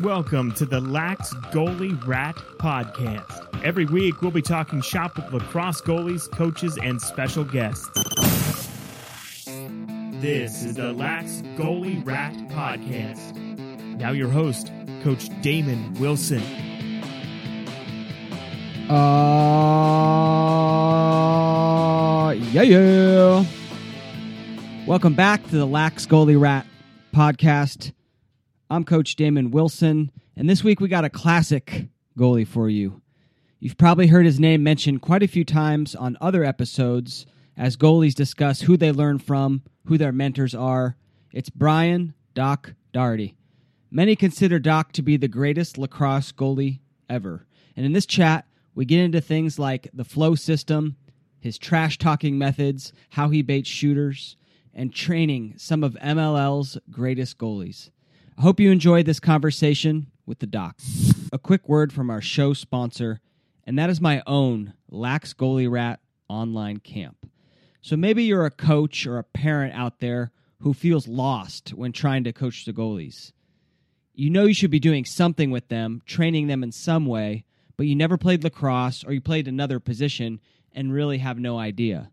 Welcome to the Lax Goalie Rat Podcast. Every week, we'll be talking shop with lacrosse goalies, coaches, and special guests. This is the Lax Goalie Rat Podcast. Now, your host, Coach Damon Wilson. Uh, yeah, yeah. Welcome back to the Lax Goalie Rat podcast. I'm Coach Damon Wilson, and this week we got a classic goalie for you. You've probably heard his name mentioned quite a few times on other episodes as goalies discuss who they learn from, who their mentors are. It's Brian Doc Dougherty. Many consider Doc to be the greatest lacrosse goalie ever. And in this chat, we get into things like the flow system, his trash talking methods, how he baits shooters, and training some of MLL's greatest goalies. I hope you enjoyed this conversation with the doc. A quick word from our show sponsor, and that is my own Lax Goalie Rat online camp. So maybe you're a coach or a parent out there who feels lost when trying to coach the goalies. You know you should be doing something with them, training them in some way, but you never played lacrosse or you played another position and really have no idea.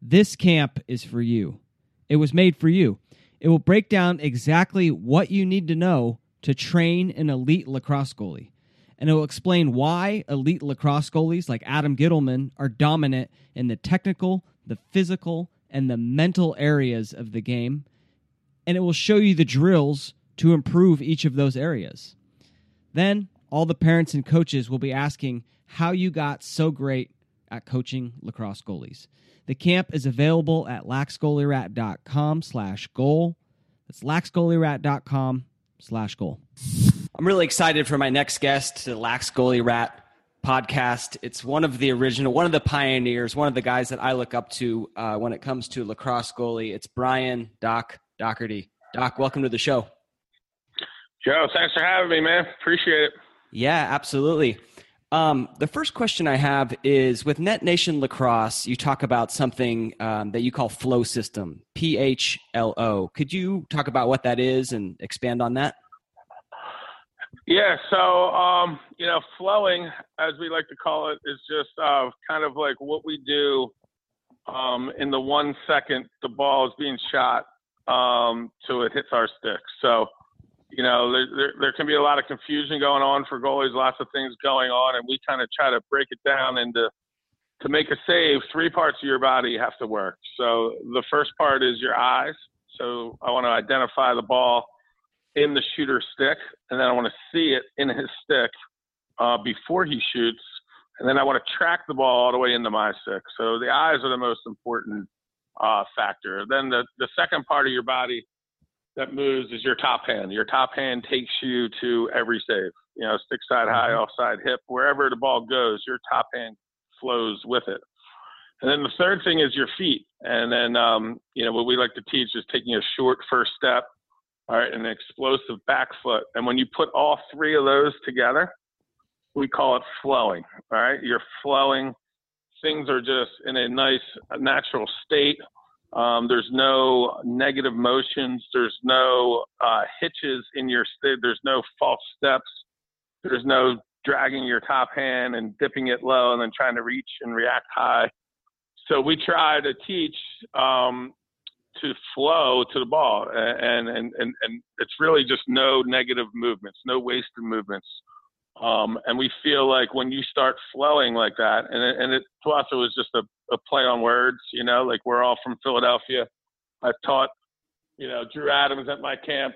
This camp is for you. It was made for you. It will break down exactly what you need to know to train an elite lacrosse goalie. And it will explain why elite lacrosse goalies like Adam Ghitelman are dominant in the technical, the physical, and the mental areas of the game. And it will show you the drills to improve each of those areas. Then all the parents and coaches will be asking how you got so great at coaching lacrosse goalies. The camp is available at laxgoalierat.com slash goal. That's laxgoalierat.com slash goal. I'm really excited for my next guest to the Lax Goalie Rat podcast. It's one of the original, one of the pioneers, one of the guys that I look up to uh, when it comes to lacrosse goalie. It's Brian Doc Dougherty. Doc, welcome to the show. Joe, thanks for having me, man. Appreciate it. Yeah, absolutely. Um, the first question I have is with Net Nation Lacrosse, you talk about something um, that you call flow system, P H L O. Could you talk about what that is and expand on that? Yeah, so um, you know, flowing, as we like to call it, is just uh, kind of like what we do um, in the one second the ball is being shot um, till it hits our stick. So you know, there, there, there, can be a lot of confusion going on for goalies, lots of things going on, and we kind of try to break it down into to make a save. Three parts of your body have to work. So the first part is your eyes. So I want to identify the ball in the shooter's stick, and then I want to see it in his stick uh, before he shoots, and then I want to track the ball all the way into my stick. So the eyes are the most important uh, factor. Then the the second part of your body that moves is your top hand. Your top hand takes you to every save. You know, stick side high, mm-hmm. offside hip, wherever the ball goes, your top hand flows with it. And then the third thing is your feet. And then, um, you know, what we like to teach is taking a short first step, all right, and an explosive back foot. And when you put all three of those together, we call it flowing. All right, you're flowing. Things are just in a nice, natural state. Um, there's no negative motions. There's no uh, hitches in your st- There's no false steps. There's no dragging your top hand and dipping it low and then trying to reach and react high. So we try to teach um, to flow to the ball, and, and and and it's really just no negative movements, no wasted movements. Um, and we feel like when you start flowing like that, and it, and it to us it was just a, a play on words, you know, like we're all from Philadelphia. I've taught, you know, Drew Adams at my camp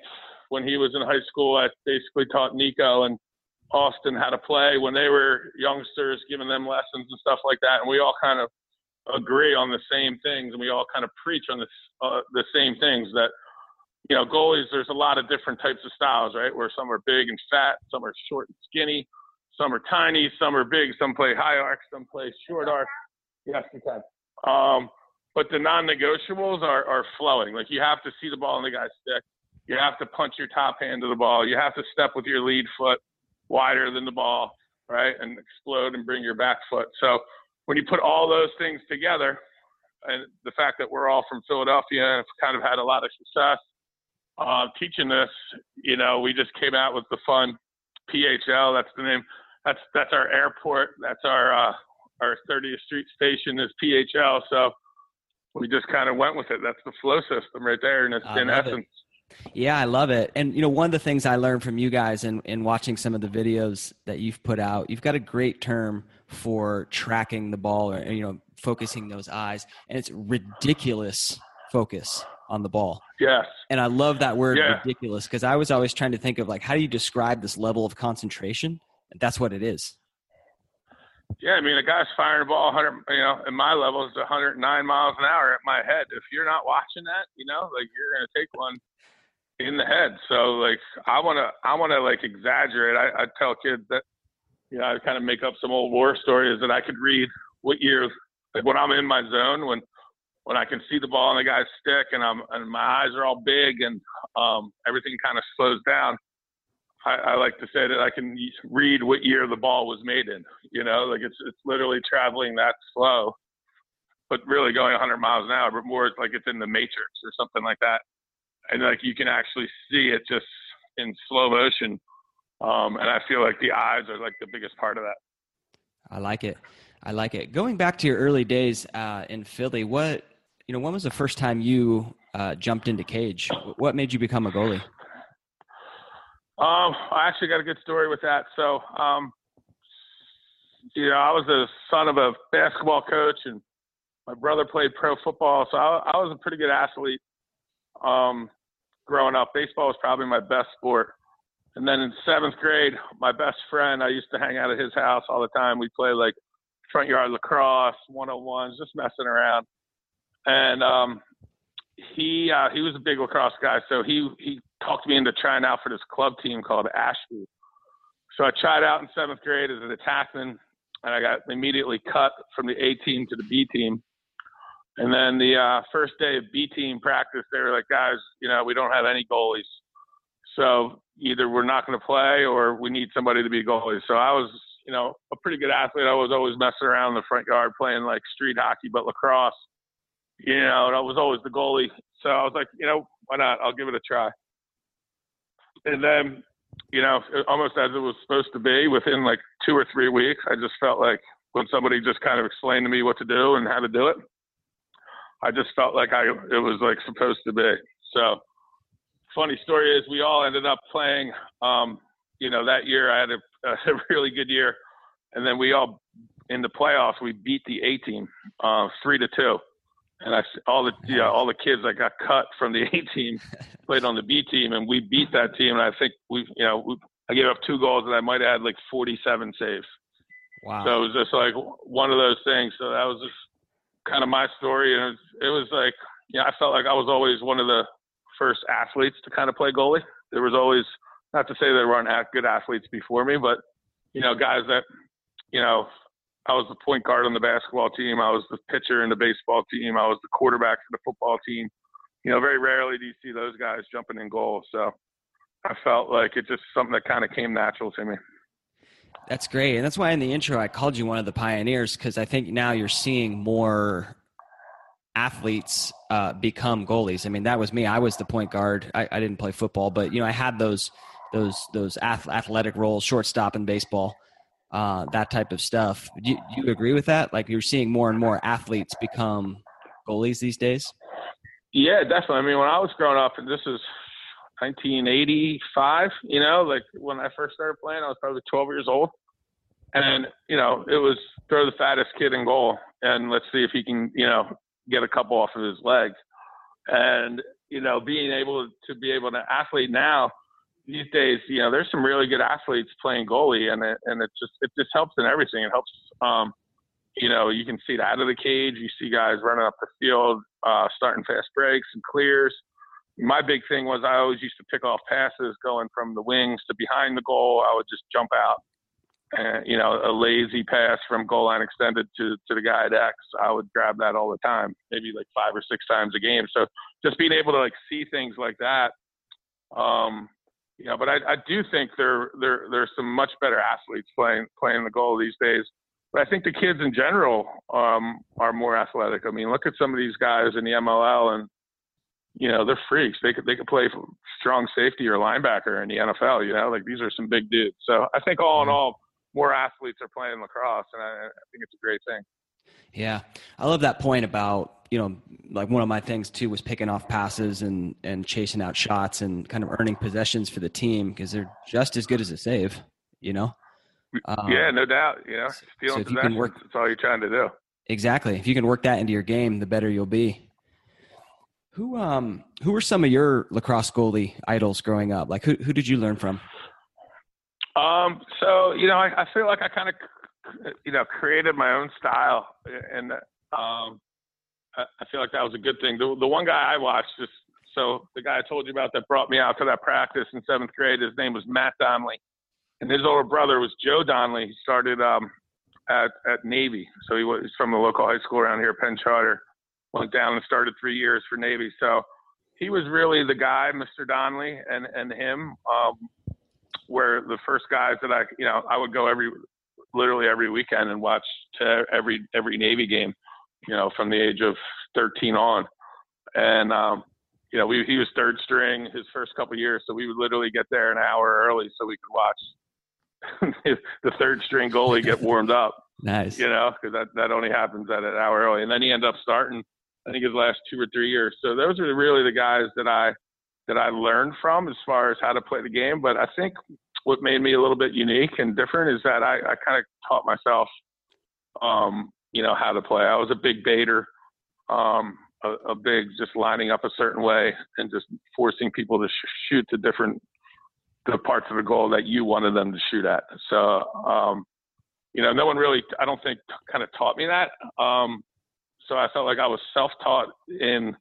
when he was in high school. I basically taught Nico and Austin how to play when they were youngsters, giving them lessons and stuff like that. And we all kind of agree on the same things, and we all kind of preach on the uh, the same things that you know, goalies, there's a lot of different types of styles, right? Where some are big and fat, some are short and skinny, some are tiny, some are big, some play high arc, some play short arc. Yes, you can. Um, but the non-negotiables are, are flowing. Like you have to see the ball in the guy's stick. You have to punch your top hand to the ball. You have to step with your lead foot wider than the ball, right? And explode and bring your back foot. So when you put all those things together, and the fact that we're all from Philadelphia and have kind of had a lot of success, uh, teaching this, you know, we just came out with the fun PHL. That's the name. That's that's our airport. That's our uh, our 30th Street station is PHL. So we just kind of went with it. That's the flow system right there, in, in essence. It. Yeah, I love it. And you know, one of the things I learned from you guys in, in watching some of the videos that you've put out, you've got a great term for tracking the ball or you know, focusing those eyes, and it's ridiculous focus on the ball. Yes. And I love that word yeah. ridiculous because I was always trying to think of like how do you describe this level of concentration? And that's what it is. Yeah, I mean, a guy's firing a ball 100, you know, in my level is 109 miles an hour at my head. If you're not watching that, you know, like you're to take one in the head. So like, I want to, I want to like exaggerate. I, I tell kids that, you know, I kind of make up some old war stories that I could read what years, like when I'm in my zone, when, when I can see the ball on the guy's stick and I'm, and my eyes are all big and um, everything kind of slows down. I, I like to say that I can read what year the ball was made in. You know, like it's it's literally traveling that slow, but really going 100 miles an hour. But more it's like it's in the Matrix or something like that, and like you can actually see it just in slow motion. Um, and I feel like the eyes are like the biggest part of that. I like it. I like it. Going back to your early days uh, in Philly, what you know, when was the first time you uh, jumped into cage? What made you become a goalie? Um, I actually got a good story with that. So, um, you know, I was the son of a basketball coach, and my brother played pro football, so I, I was a pretty good athlete. Um, growing up, baseball was probably my best sport. And then in seventh grade, my best friend, I used to hang out at his house all the time. We'd play like front yard lacrosse, one on ones, just messing around. And um, he uh, he was a big lacrosse guy, so he he talked me into trying out for this club team called Ashby. So I tried out in seventh grade as an attackman, and I got immediately cut from the A team to the B team. And then the uh, first day of B team practice, they were like, guys, you know, we don't have any goalies. So either we're not going to play or we need somebody to be goalie. So I was, you know, a pretty good athlete. I was always messing around in the front yard playing like street hockey, but lacrosse, you know, and I was always the goalie. So I was like, you know, why not? I'll give it a try and then you know almost as it was supposed to be within like two or three weeks i just felt like when somebody just kind of explained to me what to do and how to do it i just felt like i it was like supposed to be. So funny story is we all ended up playing um you know that year i had a, a really good year. And then we all in the playoffs we beat the a team uh three to two and I all the yeah all the kids that got cut from the A team played on the B team, and we beat that team. And I think we you know we, I gave up two goals, and I might have had like 47 saves. Wow! So it was just like one of those things. So that was just kind of my story, and it was, it was like yeah, I felt like I was always one of the first athletes to kind of play goalie. There was always not to say there weren't good athletes before me, but you know guys that you know I was the point guard on the basketball team. I was the pitcher in the baseball team. I was the quarterback for the football team. You know, very rarely do you see those guys jumping in goal. So I felt like it just something that kind of came natural to me. That's great. And that's why in the intro I called you one of the pioneers because I think now you're seeing more athletes uh, become goalies. I mean, that was me. I was the point guard. I, I didn't play football, but you know, I had those those those athletic roles, shortstop in baseball uh, that type of stuff. Do you, do you agree with that? Like you're seeing more and more athletes become goalies these days. Yeah, definitely. I mean, when I was growing up, and this is 1985, you know, like when I first started playing, I was probably 12 years old. And, you know, it was throw the fattest kid in goal and let's see if he can, you know, get a couple off of his legs. And, you know, being able to be able to athlete now, these days, you know, there's some really good athletes playing goalie, and it, and it just it just helps in everything. It helps, um, you know, you can see it out of the cage. You see guys running up the field, uh, starting fast breaks and clears. My big thing was I always used to pick off passes going from the wings to behind the goal. I would just jump out, and you know, a lazy pass from goal line extended to to the guy at X. I would grab that all the time, maybe like five or six times a game. So just being able to like see things like that um, yeah, but I, I do think there there there's some much better athletes playing playing the goal these days. But I think the kids in general um, are more athletic. I mean, look at some of these guys in the MLL, and you know, they're freaks. They could they could play strong safety or linebacker in the NFL. You know, like these are some big dudes. So I think all in all, more athletes are playing lacrosse, and I, I think it's a great thing. Yeah, I love that point about you know, like one of my things too was picking off passes and and chasing out shots and kind of earning possessions for the team because they're just as good as a save. You know. Um, yeah, no doubt. You know, stealing so possessions. Work, that's all you're trying to do. Exactly. If you can work that into your game, the better you'll be. Who um who were some of your lacrosse goalie idols growing up? Like who who did you learn from? Um, so you know, I, I feel like I kind of you know created my own style, and um, I, feel like that was a good thing. The the one guy I watched just so the guy I told you about that brought me out to that practice in seventh grade, his name was Matt Donnelly, and his older brother was Joe Donnelly. He started um at at Navy, so he was from the local high school around here, Penn Charter went down and started three years for Navy. So he was really the guy, Mr. Donnelly, and and him um, were the first guys that I, you know, I would go every, literally every weekend and watched every every Navy game, you know, from the age of 13 on, and um, you know, we, he was third string his first couple years, so we would literally get there an hour early so we could watch the third string goalie get warmed up. Nice. You know, because that, that only happens at an hour early. And then he ended up starting I think his last two or three years. So those are really the guys that I that I learned from as far as how to play the game. But I think what made me a little bit unique and different is that I, I kind of taught myself, um, you know, how to play. I was a big baiter, um, a, a, big just lining up a certain way and just forcing people to sh- shoot the different the parts of the goal that you wanted them to shoot at. So, um, you know, no one really, I don't think, kind of taught me that. Um, so I felt like I was self-taught in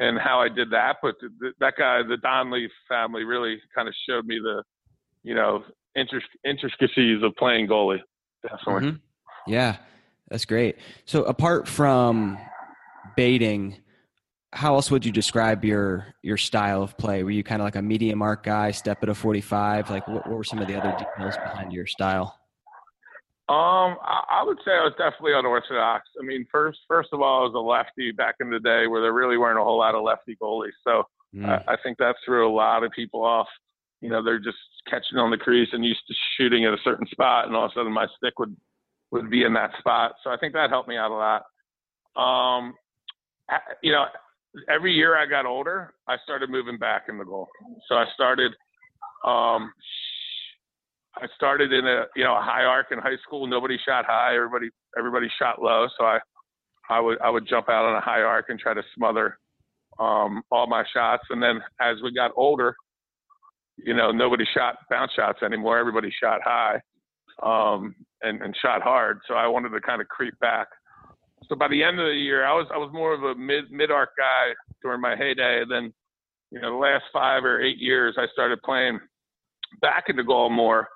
in how I did that. But th- that guy, the Donnelly family, really kind of showed me the, you know, intricacies of playing goalie. Definitely. Mm-hmm. Yeah, that's great. So apart from baiting, how else would you describe your your style of play? Were you kind of like a medium arc guy, step at a forty five? Like what, what were some of the other details behind your style? Um, I, I would say I was definitely unorthodox. I mean, first first of all, I was a lefty back in the day where there really weren't a whole lot of lefty goalies. So mm. I, I think that threw a lot of people off. You know, they're just catching on the crease and used to shooting at a certain spot, and all of a sudden my stick would would be in that spot. So I think that helped me out a lot. Um, you know, every year I got older, I started moving back in the goal. So I started um, I started in a you know a high arc in high school. Nobody shot high. Everybody everybody shot low. So I I would I would jump out on a high arc and try to smother um, all my shots. And then as we got older, you know nobody shot bounce shots anymore. Everybody shot high um, and and shot hard. So I wanted to kind of creep back. So by the end of the year, I was I was more of a mid mid arc guy during my heyday. And then you know the last five or eight years, I started playing back into goal more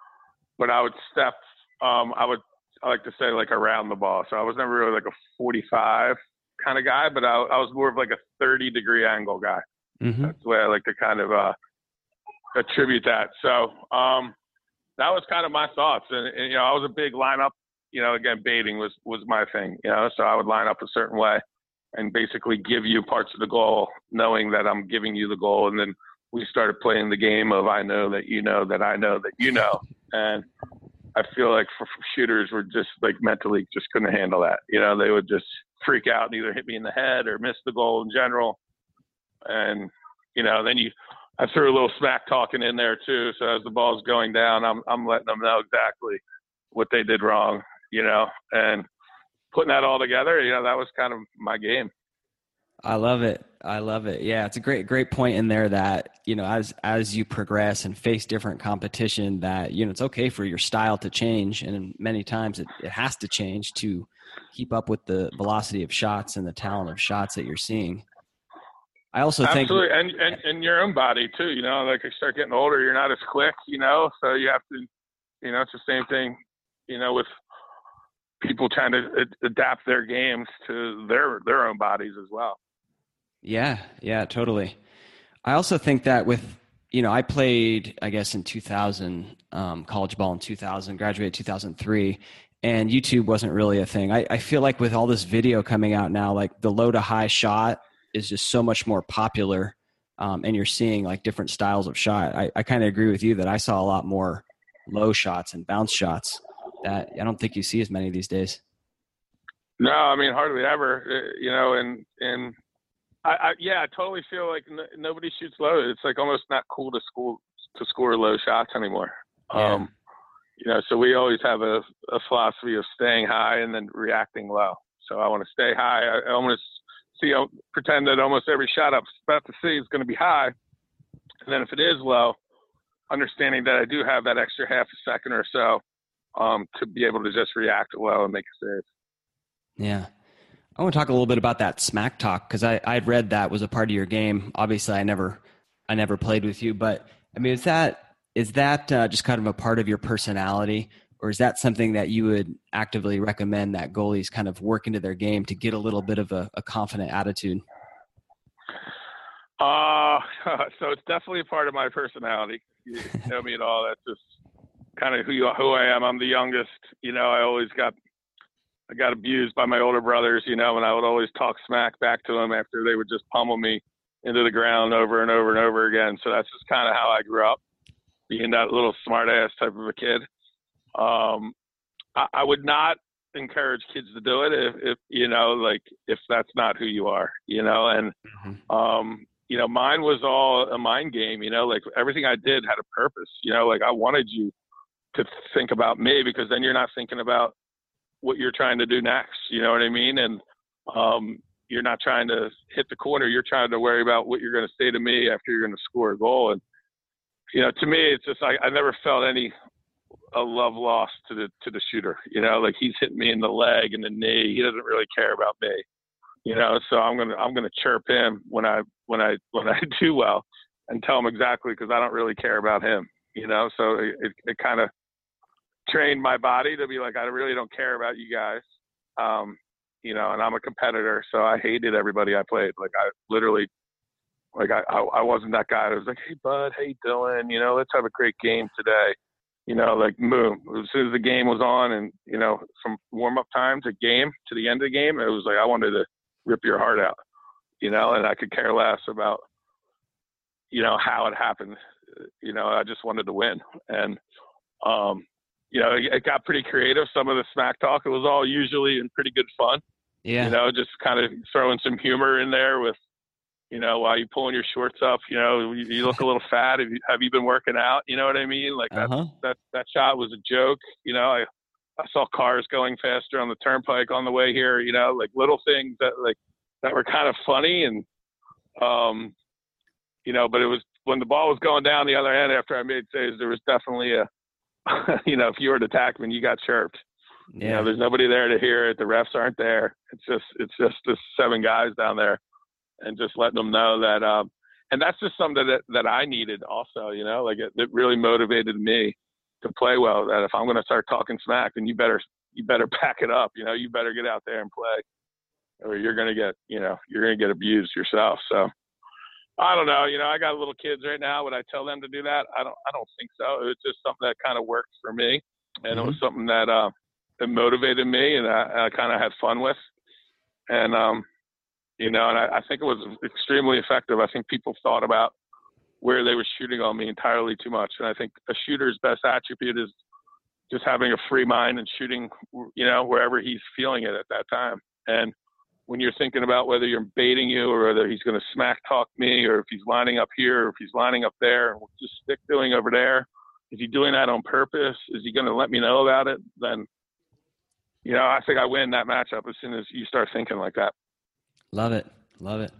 but I would step. Um, I would I like to say like around the ball. So I was never really like a 45 kind of guy, but I, I was more of like a 30 degree angle guy. Mm-hmm. That's the way I like to kind of uh, attribute that. So um, that was kind of my thoughts. And, and, you know, I was a big lineup. You know, again, baiting was was my thing. You know, so I would line up a certain way and basically give you parts of the goal, knowing that I'm giving you the goal, and then we started playing the game of I know that you know that I know that you know, and I feel like for, for shooters were just like mentally just couldn't handle that. You know, they would just freak out and either hit me in the head or miss the goal in general. And you know, then you I threw a little smack talking in there too. So as the ball's going down, I'm I'm letting them know exactly what they did wrong. You know, and putting that all together, you know, that was kind of my game. I love it. I love it. Yeah, it's a great great point in there that, you know, as as you progress and face different competition that, you know, it's okay for your style to change and many times it, it has to change to keep up with the velocity of shots and the talent of shots that you're seeing. I also Absolutely. think Absolutely. And, and and your own body too, you know, like you start getting older, you're not as quick, you know, so you have to you know, it's the same thing, you know, with people trying to adapt their games to their their own bodies as well. Yeah, yeah, totally. I also think that with you know, I played, I guess, in 2000, um, college ball in 2000, graduated 2003, and YouTube wasn't really a thing. I, I feel like with all this video coming out now, like the low to high shot is just so much more popular, um, and you're seeing like different styles of shot. I, I kind of agree with you that I saw a lot more low shots and bounce shots that I don't think you see as many these days. No, I mean hardly ever. Uh, you know, and and I, I yeah, I totally feel like n- nobody shoots low. It's like almost not cool to school to score low shots anymore. Yeah. Um, you know, so we always have a, a philosophy of staying high and then reacting low. So I want to stay high. I, I want to see, uh, pretend that almost every shot I'm about to see is going to be high. And then if it is low, understanding that I do have that extra half a second or so um, to be able to just react well and make a save. Yeah. I want to talk a little bit about that smack talk because I I'd read that was a part of your game. Obviously, I never I never played with you, but I mean, is that is that uh, just kind of a part of your personality, or is that something that you would actively recommend that goalies kind of work into their game to get a little bit of a, a confident attitude? Uh, so it's definitely a part of my personality. You know me at all. That's just kind of who you, who I am. I'm the youngest. You know, I always got I got abused by my older brothers. You know, and I would always talk smack back to them after they would just pummel me into the ground over and over and over again. So that's just kind of how I grew up, being that little smart ass type of a kid. Um, I, I would not encourage kids to do it if, if you know, like if that's not who you are, you know, and Mm-hmm. um, you know, mine was all a mind game, you know, like everything I did had a purpose, you know, like I wanted you to think about me because then you're not thinking about what you're trying to do next, you know what I mean? And um, you're not trying to hit the corner, you're trying to worry about what you're going to say to me after you're going to score a goal. And, you know, to me, it's just like I never felt any a love loss to the to the shooter. You know, like he's hitting me in the leg and the knee. He doesn't really care about me. You know, so I'm gonna I'm gonna chirp him when I when I when I do well and tell him exactly because I don't really care about him. You know, so it it, it kind of trained my body to be like I really don't care about you guys. Um, you know, and I'm a competitor, so I hated everybody I played. Like I literally like I, I, I wasn't that guy. I was like, hey bud, you doing? You know, let's have a great game today. You know, like boom. As soon as the game was on, and you know, from warm up time to game to the end of the game, it was like I wanted to rip your heart out. You know, and I could care less about you know how it happened. You know, I just wanted to win, and um, you know, it, it got pretty creative. Some of the smack talk, it was all usually in pretty good fun. Yeah. You know, just kind of throwing some humor in there with, you know, while you pulling your shorts up, you know, you, you look a little fat. Have you, have you been working out? You know what I mean? Like that, Uh-huh. that, that shot was a joke. You know, I, I saw cars going faster on the turnpike on the way here, you know, like little things that like, that were kind of funny. And, um, you know, but it was when the ball was going down the other end after I made saves, there was definitely a, you know, if you were an attackman, you got chirped. You Yeah. know, there's nobody there to hear it. The refs aren't there. It's just it's just the seven guys down there, and just letting them know that. Um, and that's just something that that I needed also. You know, like it, it really motivated me to play well. That if I'm going to start talking smack, then you better you better back it up. You know, you better get out there and play, or you're going to get you know you're going to get abused yourself. So. I don't know. You know, I got little kids right now. Would I tell them to do that? I don't. I don't think so. It was just something that kind of worked for me, and it was something that uh, that motivated me and I, I kind of had fun with. And, um, you know, and I, I think it was extremely effective. I think people thought about where they were shooting on me entirely too much. And I think a shooter's best attribute is just having a free mind and shooting, you know, wherever he's feeling it at that time. And when you're thinking about whether you're baiting you or whether he's going to smack talk me or if he's lining up here or if he's lining up there just stick doing over there, is he doing that on purpose? Is he going to let me know about it? Then you know, I think I win that matchup as soon as you start thinking like that. Love it. Love it.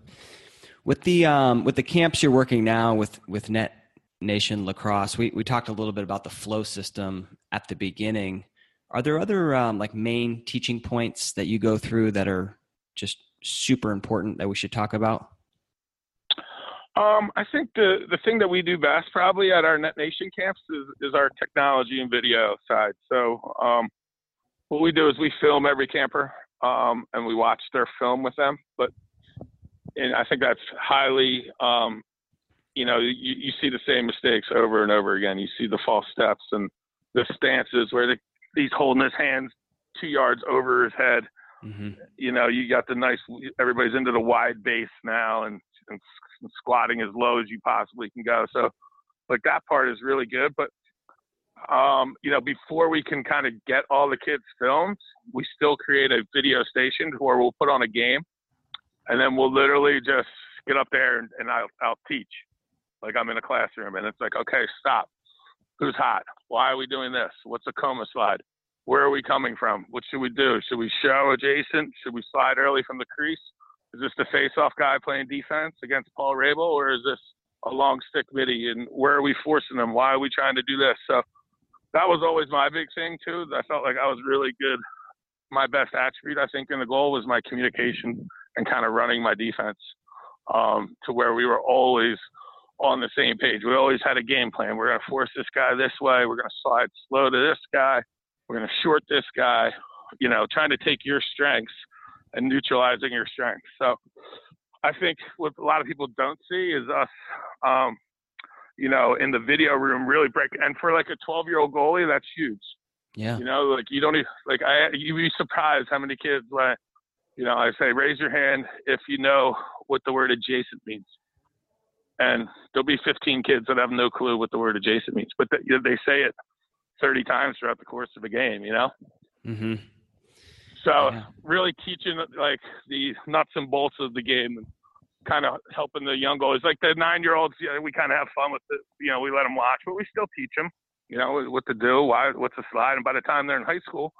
With the um, with the camps you're working now with with Net Nation Lacrosse, we we talked a little bit about the flow system at the beginning. Are there other um, like main teaching points that you go through that are just super important that we should talk about? Um, I think the the thing that we do best probably at our Net Nation camps is, is our technology and video side. So um, what we do is we film every camper um, and we watch their film with them. But and I think that's highly, um, you know, you, you see the same mistakes over and over again. You see the false steps and the stances where the, he's holding his hands two yards over his head Mm-hmm. You know, you got the nice. Everybody's into the wide base now, and, and squatting as low as you possibly can go. So, like that part is really good. But um, you know, before we can kind of get all the kids filmed, we still create a video station where we'll put on a game, and then we'll literally just get up there and, and I'll, I'll teach, like I'm in a classroom, and it's like, okay, stop. Who's hot? Why are we doing this? What's a coma slide? Where are we coming from? What should we do? Should we show adjacent? Should we slide early from the crease? Is this the face-off guy playing defense against Paul Rabil, or is this a long stick midi? And where are we forcing them? Why are we trying to do this? So that was always my big thing too. I felt like I was really good. My best attribute, I think, in the goal was my communication and kind of running my defense um, to where we were always on the same page. We always had a game plan. We're going to force this guy this way. We're going to slide slow to this guy. We're going to short this guy. You know, trying to take your strengths and neutralizing your strengths. So I think what a lot of people don't see is us um, you know, in the video room really break. And for like a 12 year old goalie, that's huge. Yeah. You know, like you don't even, like I, you'd be surprised how many kids, like, you know, I say, raise your hand if you know what the word adjacent means. And there'll be 15 kids that have no clue what the word adjacent means, but they, they say it 30 times throughout the course of a game, you know? Mm-hmm. So yeah. really teaching like the nuts and bolts of the game and kind of helping the young goalies. Like the nine year olds, we kind of have fun with it. You know, we let them watch, but we still teach them, you know, what to do, why, what's a slide. And by the time they're in high school,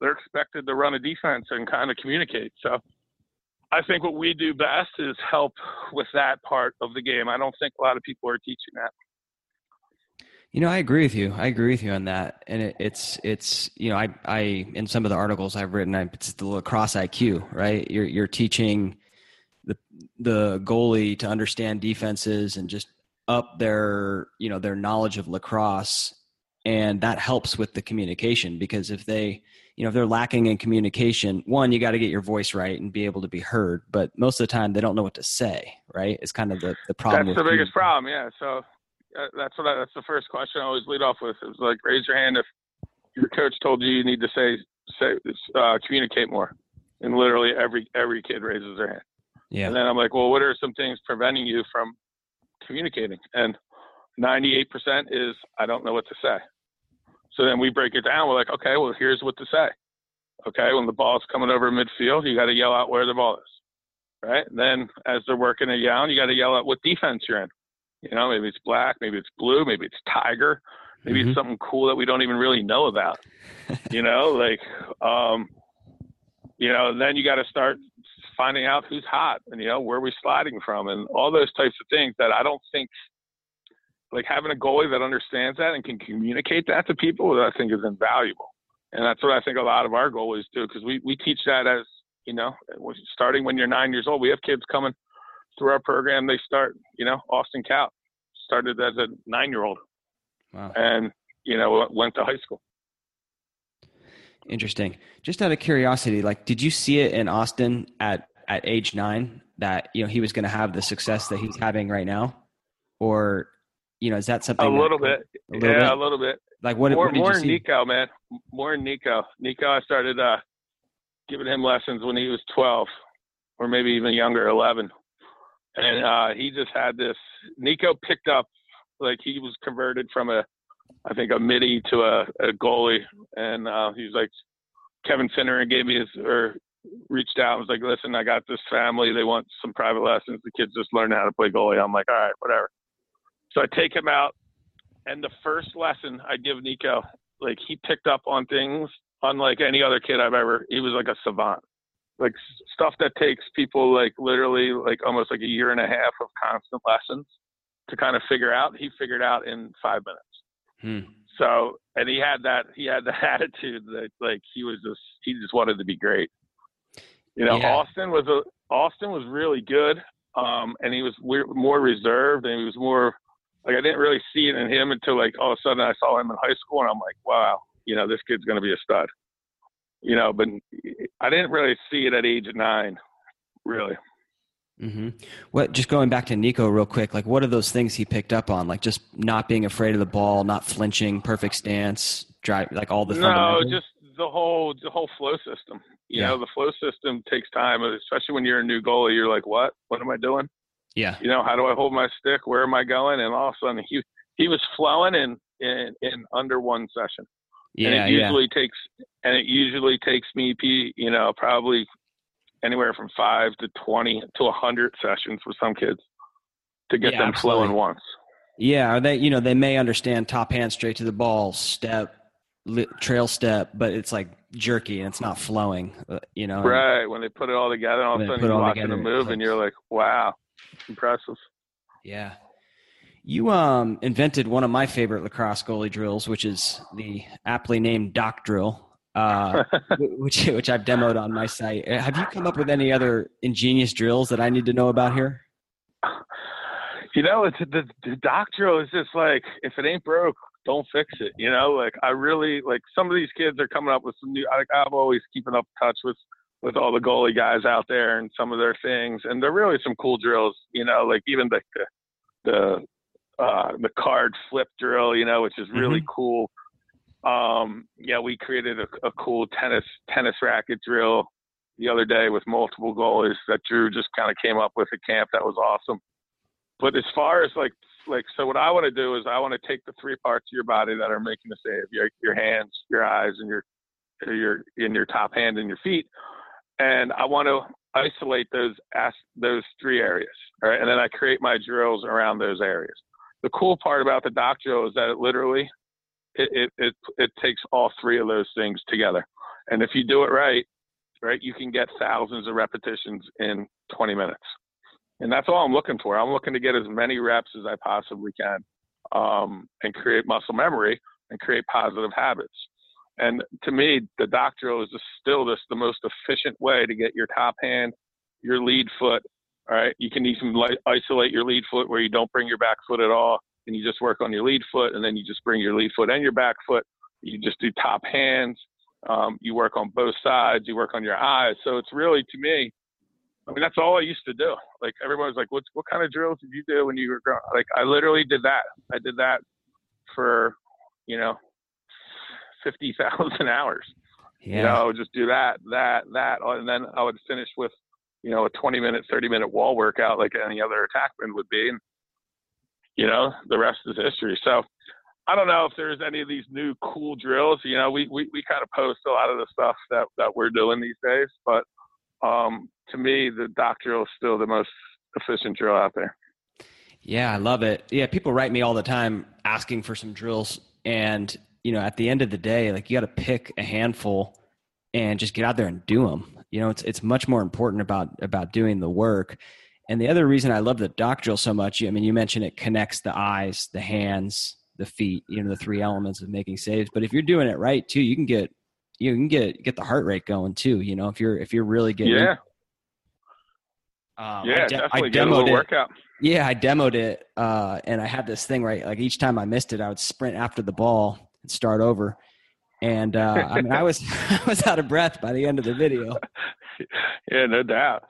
they're expected to run a defense and kind of communicate. So I think what we do best is help with that part of the game. I don't think a lot of people are teaching that. You know, I agree with you. I agree with you on that. And it, it's it's you know, I I in some of the articles I've written, I, it's the lacrosse IQ, right? You're you're teaching the goalie to understand defenses and just up their you know their knowledge of lacrosse. And that helps with the communication because if they you know if they're lacking in communication one you got to get your voice right and be able to be heard. But most of the time they don't know what to say right? It's kind of the, the problem that's the biggest problem yeah. So uh, that's what I, that's the first question i always lead off with. Is like raise your hand if your coach told you you need to say say uh, communicate more. And literally every every kid raises their hand yeah. And then I'm like, well, what are some things preventing you from communicating? And 98% is I don't know what to say. So then we break it down. We're like, okay, well, here's what to say. Okay, when the ball's coming over midfield, you got to yell out where the ball is. Right? And then as they're working it down, you got to yell out what defense you're in. You know, maybe it's black, maybe it's blue, maybe it's tiger, maybe mm-hmm. it's something cool that we don't even really know about. you know, like, um, you know, then you got to start finding out who's hot and you know where we're sliding from and all those types of things that I don't think like having a goalie that understands that and can communicate that to people that I think is invaluable. And that's what I think a lot of our goalies do because we, we teach that as, you know, starting when you're nine years old. We have kids coming through our program. They start, you know, Austin Kaut started as a nine year old wow. and, you know, went to high school. Interesting. Just out of curiosity, like, did you see it in Austin at at age nine that you know he was going to have the success that he's having right now, or you know, is that something? A little bit. A little yeah, bit? a little bit. Like what? More, what more Nico, man. More Nico. Nico, I started uh, giving him lessons when he was twelve, or maybe even younger, eleven, and uh, he just had this. Nico picked up like he was converted from a I think a midi to a, a goalie, and uh, he's like Kevin Finner and gave me his or reached out and was like, listen, I got this family. They want some private lessons. The kids just learn how to play goalie. I'm like, all right, whatever. So I take him out, and the first lesson I give Nico, like he picked up on things unlike any other kid I've ever. He was like a savant, like stuff that takes people like literally like almost like a year and a half of constant lessons to kind of figure out. He figured out in five minutes. Hmm. So, and he had that, he had that attitude that like he was just, he just wanted to be great. You know, yeah. Austin was a, Austin was really good. Um, and he was more reserved and he was more like, I didn't really see it in him until like all of a sudden I saw him in high school and I'm like, wow, you know, this kid's going to be a stud, you know, but I didn't really see it at age nine, really. Mm-hmm. What? Just going back to Nico real quick. Like, what are those things he picked up on? Like, just not being afraid of the ball, not flinching, perfect stance, drive, like all the. No, just the whole the whole flow system. You Yeah. know, the flow system takes time, especially when you're a new goalie. You're like, what? What am I doing? Yeah. You know, how do I hold my stick? Where am I going? And all of a sudden, he he was flowing in in, in under one session. Yeah. and it yeah. usually takes and it usually takes me you know probably anywhere from five to 20 to 100 sessions for some kids to get Yeah, them absolutely. flowing once Yeah, they you know they may understand top hand straight to the ball, step, trail step, but it's like jerky and it's not flowing. uh, You know, and- right when they put it all together all of a sudden you're watching it move and you're like wow impressive Yeah. You um invented one of my favorite lacrosse goalie drills, which is the aptly named doc drill, uh, which which I've demoed on my site. Uh, Have you come up with any other ingenious drills that I need to know about here? you know it's the, the doc drill is just like if it ain't broke don't fix it you know like i really like some of these kids are coming up with some new I, i'm always keeping up touch with with all the goalie guys out there and some of their things and they're really some cool drills you know like even the the the, uh, the card flip drill you know which is really cool um yeah we created a, a cool tennis tennis racket drill the other day with multiple goalies that drew just kind of came up with at camp that was awesome but as far as like like so what I want to do is I want to take the three parts of your body that are making the save, your your hands, your eyes, and your your in your top hand and your feet, and I want to isolate those as those three areas. All right, and then I create my drills around those areas. The cool part about the doc drill is that it literally it, it it takes all three of those things together. And if you do it right, right, you can get thousands of repetitions in 20 minutes and that's all I'm looking for. I'm looking to get as many reps as I possibly can, um, and create muscle memory and create positive habits. And to me, the drill is still just the most efficient way to get your top hand, your lead foot. All right, you can even isolate your lead foot where you don't bring your back foot at all, and you just work on your lead foot, and then you just bring your lead foot and your back foot. You just do top hands. Um, you work on both sides. You work on your eyes. So it's really to me, I mean, that's all I used to do. Like everyone was like, "What what kind of drills did you do when you were growing?" Like I literally did that. I did that for, you know, fifty thousand hours. Yeah. You know, I would just do that, that, that, and then I would finish with, you know, a twenty minute, thirty minute wall workout like any other attackman would be, and you know, the rest is history. So. I don't know if there's any of these new cool drills. You know, we, we, we kind of post a lot of the stuff that, that we're doing these days, but um, to me, the doc drill is still the most efficient drill out there. Yeah, I love it. Yeah, people write me all the time asking for some drills, and you know, at the end of the day, like you got to pick a handful and just get out there and do them. You know, it's it's much more important about about doing the work. And the other reason I love the doc drill so much, I mean, you mentioned it connects the eyes, the hands, the feet. You know, the three elements of making saves. But if you're doing it right too, you can get you can get get the heart rate going too. You know, if you're if you're really getting Yeah, um, yeah, I, de- I definitely a demoed it. workout. Yeah, I demoed it, uh, and I had this thing right. Like each time I missed it, I would sprint after the ball and start over. And uh, I mean, I was I was out of breath by the end of the video. Yeah, no doubt.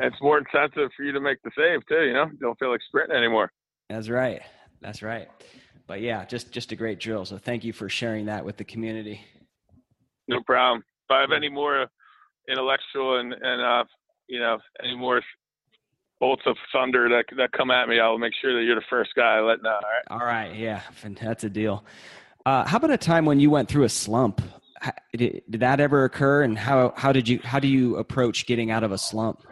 It's more incentive for you to make the save too. You know, don't feel like sprinting anymore. That's right. That's right. But yeah, just just a great drill. So thank you for sharing that with the community. No problem. If I have any more intellectual and and uh, you know any more bolts of thunder that that come at me, I'll make sure that you're the first guy I let know. All right. All right. Yeah, that's a deal. Uh, how about a time when you went through a slump? Did, did that ever occur? And how how did you how do you approach getting out of a slump?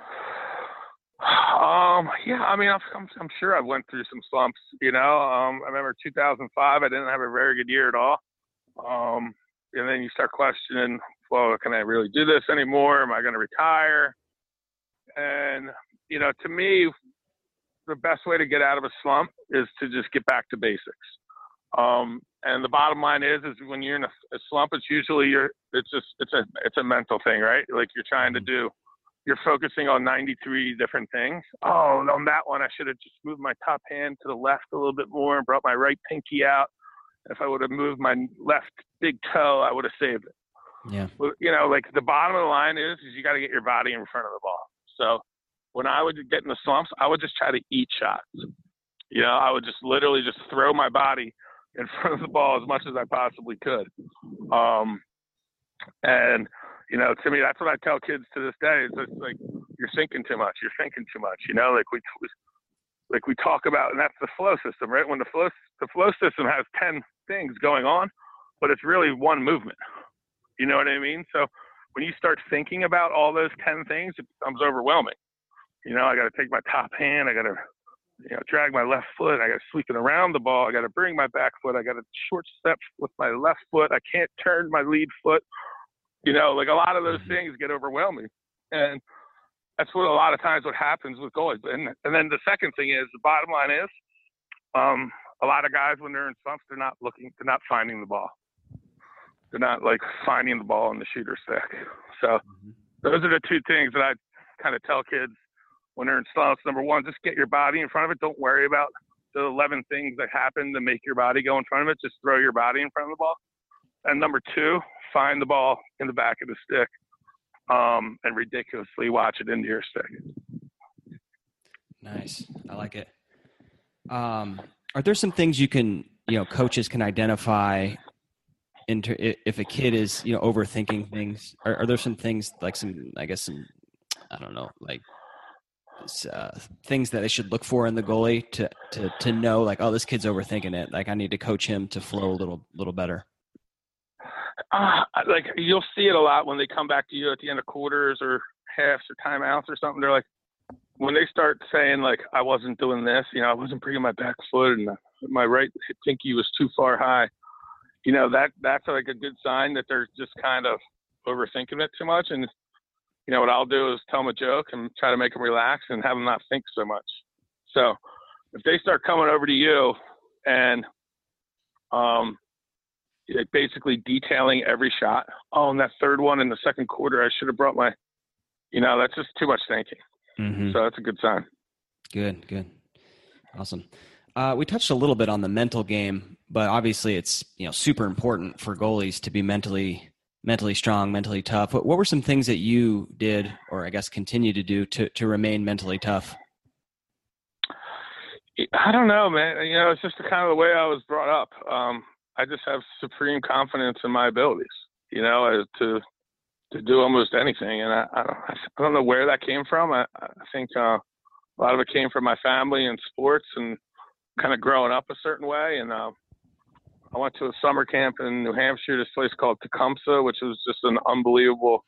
Um, yeah, I mean, I'm, I'm, I'm sure I went through some slumps, you know. Um, I remember 2005, I didn't have a very good year at all. Um, and then you start questioning, well, can I really do this anymore? Am I going to retire? And, you know, to me, the best way to get out of a slump is to just get back to basics. Um, and the bottom line is, is when you're in a, a slump, it's usually you're, it's just, it's a, it's a mental thing, right? Like you're trying to do you're focusing on 93 different things. Oh, on that one, I should have just moved my top hand to the left a little bit more and brought my right pinky out. If I would have moved my left big toe, I would have saved it. Yeah. Well, you know, like the bottom of the line is, is you got to get your body in front of the ball. So when I would get in the slumps, I would just try to eat shots. You know, I would just literally just throw my body in front of the ball as much as I possibly could. Um, and You know, to me, that's what I tell kids to this day. It's just like you're thinking too much. You're thinking too much. You know, like we like we talk about, and that's the flow system, right? When the flow the flow system has ten things going on, but it's really one movement. You know what I mean? So when you start thinking about all those ten things, it becomes overwhelming. You know, I got to take my top hand. I got to you know, drag my left foot. I got to sweep it around the ball. I got to bring my back foot. I got to short step with my left foot. I can't turn my lead foot. You know, like a lot of those mm-hmm. things get overwhelming, and that's what a lot of times what happens with goalies. And and then the second thing is the bottom line is, um, a lot of guys when they're in slumps, they're not looking, they're not finding the ball. They're not like finding the ball in the shooter stick. So mm-hmm. those are the two things that I kind of tell kids when they're in slumps. Number one, just get your body in front of it. Don't worry about the 11 things that happen to make your body go in front of it. Just throw your body in front of the ball. And number two, find the ball in the back of the stick um, and ridiculously watch it into your stick. Nice. I like it. Um, are there some things you can, you know, coaches can identify into if a kid is, you know, overthinking things? Are, are there some things like some, I guess, some, I don't know, like uh, things that they should look for in the goalie to to to know like oh this kid's overthinking it like I need to coach him to flow a little little better. Uh, like you'll see it a lot when they come back to you at the end of quarters or halves or timeouts or something. They're like when they start saying like I wasn't doing this, you know, I wasn't bringing my back foot and my right pinky was too far high. You know that that's like a good sign that they're just kind of overthinking it too much and you know, what I'll do is tell them a joke and try to make them relax and have them not think so much. So if they start coming over to you and um, basically detailing every shot, oh, and that third one in the second quarter, I should have brought my, you know, that's just too much thinking. Mm-hmm. So that's a good sign. Good, good. Awesome. Uh, we touched a little bit on the mental game, but obviously it's you know super important for goalies to be mentally mentally strong, mentally tough. What, what were some things that you did, or I guess continue to do, to to remain mentally tough? I don't know, man. You know, it's just the kind of the way I was brought up. Um, I just have supreme confidence in my abilities. You know, to to do almost anything, and I I don't, I don't know where that came from. I, I think uh, a lot of it came from my family and sports, and kind of growing up a certain way, and uh, I went to a summer camp in New Hampshire, this place called Tecumseh, which was just an unbelievable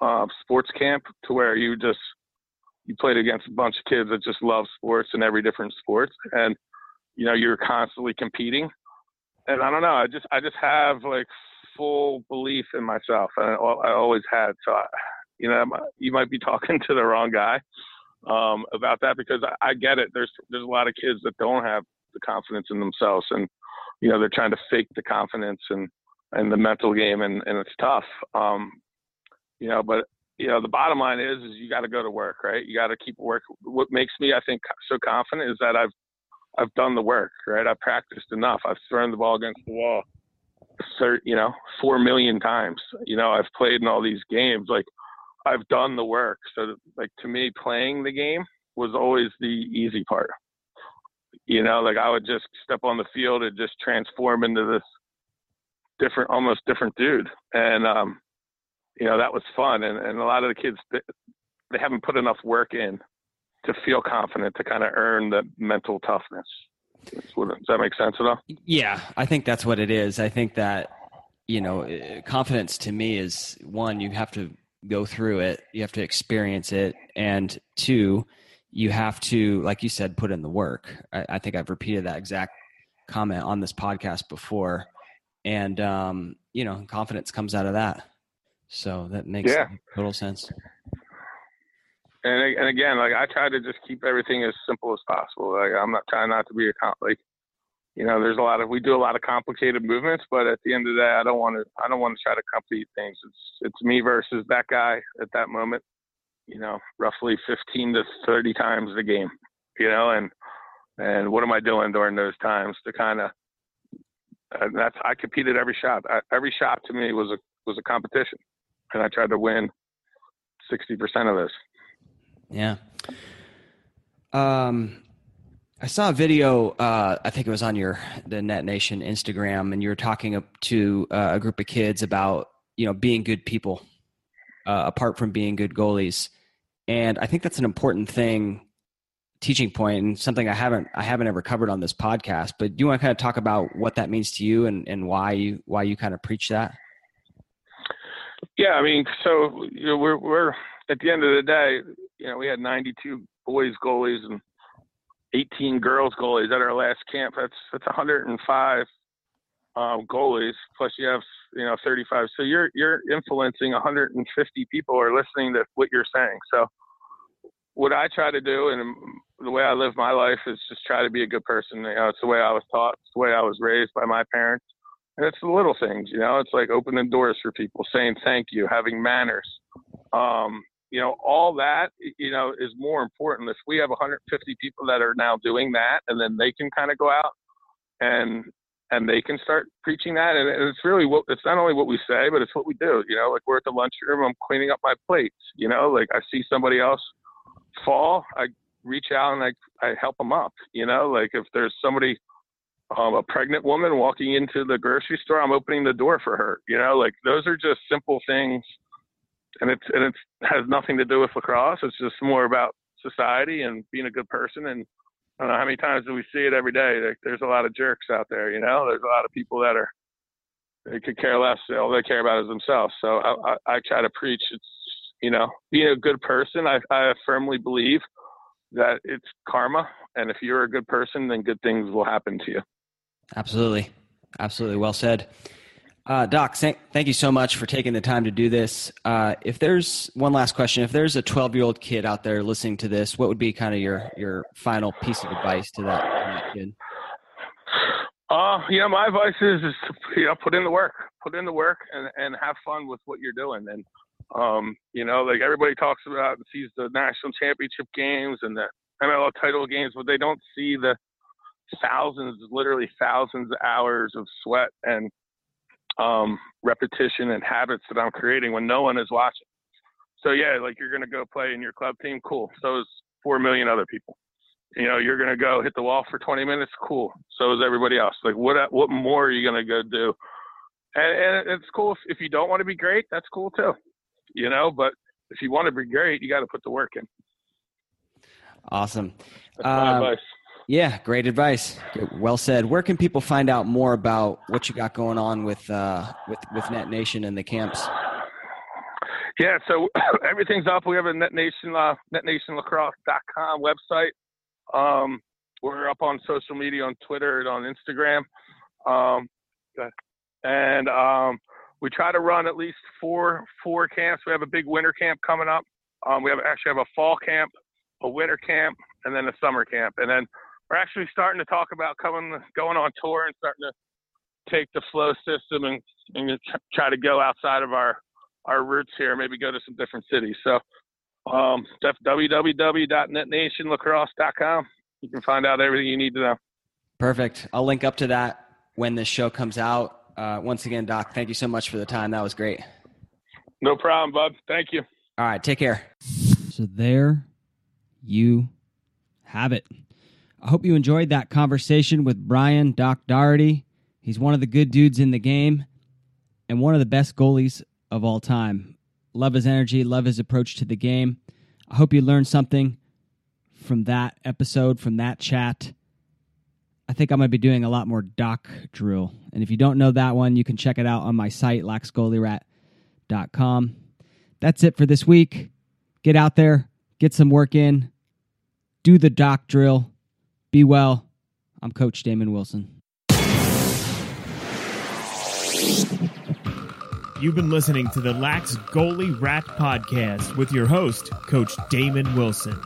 uh, sports camp to where you just you played against a bunch of kids that just love sports and every different sports, and you know you're constantly competing. And I don't know, I just I just have like full belief in myself, and I, I always had. So I, you know, you might be talking to the wrong guy um, about that because I, I get it. There's there's a lot of kids that don't have the confidence in themselves, and you know they're trying to fake the confidence and and the mental game and and it's tough um you know but you know the bottom line is is you got to go to work right you got to keep work what makes me i think so confident is that i've i've done the work right? I've practiced enough. I've thrown the ball against the wall you know four million times. You know i've played in all these games. Like i've done the work. So like to me playing the game was always the easy part. You know, like I would just step on the field and just transform into this different, almost different dude. And, um, you know, that was fun. And, and a lot of the kids, they, they haven't put enough work in to feel confident to kind of earn the mental toughness. What, does that make sense at all? Yeah, I think that's what it is. I think that, you know, confidence to me is one, you have to go through it, you have to experience it. And two, you have to, like you said, put in the work. I, I think I've repeated that exact comment on this podcast before, and um, you know, confidence comes out of that. So that makes yeah. total sense. And and again, like I try to just keep everything as simple as possible. Like I'm not trying not to be a comp like you know, there's a lot of we do a lot of complicated movements, but at the end of the day, I don't want to I don't want to try to complete things. It's it's me versus that guy at that moment you know, roughly 15 to 30 times the game, you know, and, and what am I doing during those times to kind of, uh, and that's, I competed every shot. I, every shot to me was a, was a competition and I tried to win 60% of this. Yeah. Um, I saw a video. Uh, I think it was on your the Net Nation Instagram, and you were talking to uh, a group of kids about you know being good people uh, apart from being good goalies. And I think that's an important thing, teaching point, and something I haven't I haven't ever covered on this podcast. But do you want to kind of talk about what that means to you and, and why you why you kind of preach that? Yeah, I mean, so you know, we're we're at the end of the day, you know, we had 92 boys goalies and 18 girls goalies at our last camp. That's that's 105 um, goalies. Plus, you have you know 35. So you're you're influencing 150 people are listening to what you're saying. So what I try to do and the way I live my life is just try to be a good person. You know, it's the way I was taught. It's the way I was raised by my parents. And it's the little things, you know. It's like opening doors for people, saying thank you, having manners. Um, you know, all that, you know, is more important. If we have 150 people that are now doing that, and then they can kind of go out and and they can start preaching that. And it's really what it's not only what we say, but it's what we do. You know, like we're at the lunchroom, I'm cleaning up my plates. You know, like I see somebody else fall, I reach out and I I help them up. You know, like if there's somebody, um, a pregnant woman walking into the grocery store, I'm opening the door for her. You know, like those are just simple things, and it's and it has nothing to do with lacrosse. It's just more about society and being a good person and I don't know how many times do we see it every day. there's a lot of jerks out there, you know. There's a lot of people that are they could care less. All they care about is themselves. So I, I, I try to preach. It's you know being a good person. I, I firmly believe that it's karma, and if you're a good person, then good things will happen to you. Absolutely, absolutely. Well said. Uh, Doc, thank, thank you so much for taking the time to do this. Uh, if there's one last question, if there's a 12 year old kid out there listening to this, what would be kind of your, your final piece of advice to that, to that kid? Uh, know, my advice is, is to, you know, put in the work, put in the work and, and have fun with what you're doing. And, um, you know, like everybody talks about and sees the national championship games and the MLL title games, but they don't see the thousands, literally thousands of hours of sweat and, um, repetition and habits that I'm creating when no one is watching. So yeah, like you're gonna go play in your club team, cool. So is four million other people. You know, you're gonna go hit the wall for 20 minutes, cool. So is everybody else. Like what what more are you gonna go do? And, and it's cool if, if you don't want to be great, that's cool too. You know, but if you want to be great, you got to put the work in. Awesome. That's my Um, advice. Yeah, great advice. Well said. Where can people find out more about what you got going on with uh, with with Net Nation and the camps? Yeah, so everything's up. We have a Net Nation, uh, netnationlacrosse.com website. Um, we're up on social media on Twitter and on Instagram. Um, and um, we try to run at least four four camps. We have a big winter camp coming up. Um, we have actually have a fall camp, a winter camp, and then a summer camp. And then we're actually starting to talk about coming going on tour and starting to take the flow system and, and try to go outside of our our roots here, maybe go to some different cities. So um, that's www.netnationlacrosse.com. You can find out everything you need to know. Perfect. I'll link up to that when this show comes out. Uh, once again, Doc, thank you so much for the time. That was great. No problem, bud. Thank you. All right, take care. So there you have it. I hope you enjoyed that conversation with Brian Doc Dougherty. He's one of the good dudes in the game and one of the best goalies of all time. Love his energy, love his approach to the game. I hope you learned something from that episode, from that chat. I think I'm going to be doing a lot more doc drill. And if you don't know that one, you can check it out on my site, laxgoalierat.com. That's it for this week. Get out there, get some work in, do the doc drill. Be well. I'm Coach Damon Wilson. You've been listening to the Lax Goalie Rat Podcast with your host, Coach Damon Wilson.